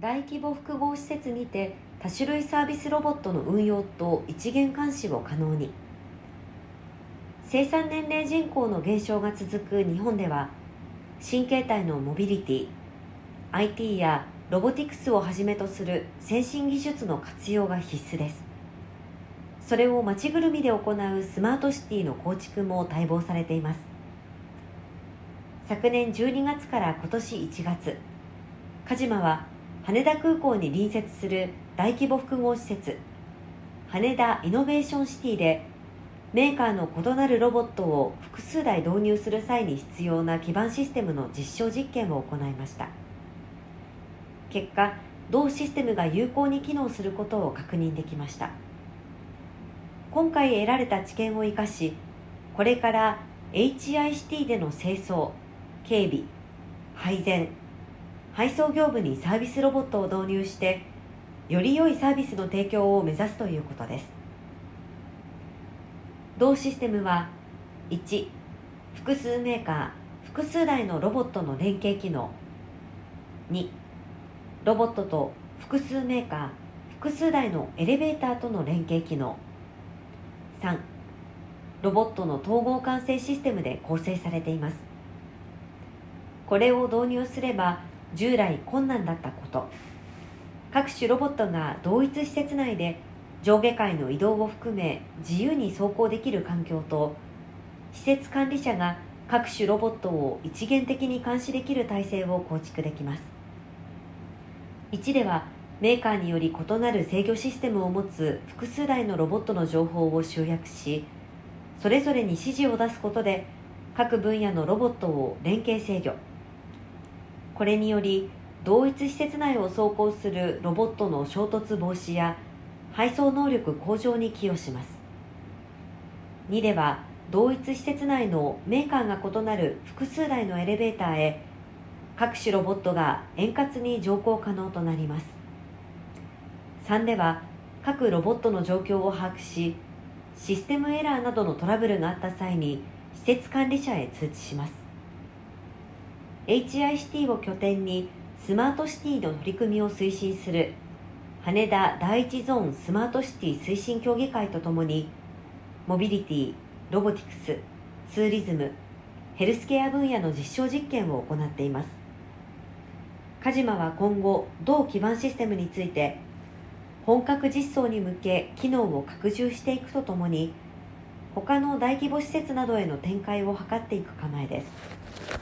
大規模複合施設にて多種類サービスロボットの運用と一元監視を可能に。生産年齢人口の減少が続く日本では新形態のモビリティ IT やロボティクスをはじめとする先進技術の活用が必須です。それを街ぐるみで行うスマートシティの構築も待望されています。昨年12月から今年1月鹿島は羽田空港に隣接する大規模複合施設羽田イノベーションシティでメーカーの異なるロボットを複数台導入する際に必要な基盤システムの実証実験を行いました。結果同システムが有効に機能することを確認できました。今回得られた知見を生かしこれから HICT での清掃警備配膳配送業務にサービスロボットを導入してより良いサービスの提供を目指すということです。同システムは1複数メーカー複数台のロボットの連携機能。2ロボットと複数メーカー複数台のエレベーターとの連携機能。3ロボットの統合管制システムで構成されています。これを導入すれば従来困難だったこと。各種ロボットが同一施設内で上下階の移動を含め自由に走行できる環境と施設管理者が各種ロボットを一元的に監視できる体制を構築できます。1ではメーカーにより異なる制御システムを持つ複数台のロボットの情報を集約しそれぞれに指示を出すことで各分野のロボットを連携制御。これにより同一施設内を走行するロボットの衝突防止や配送能力向上に寄与します。2では同一施設内のメーカーが異なる複数台のエレベーターへ各種ロボットが円滑に乗降可能となります。3では各ロボットの状況を把握しシステムエラーなどのトラブルがあった際に施設管理者へ通知します。HI シティを拠点にスマートシティの取り組みを推進する。羽田第一ゾーンスマートシティ推進協議会とともにモビリティ、ロボティクス、ツーリズム、ヘルスケア分野の実証実験を行っています。鹿島は今後同基盤システムについて本格実装に向け機能を拡充していくとともに他の大規模施設などへの展開を図っていく構えです。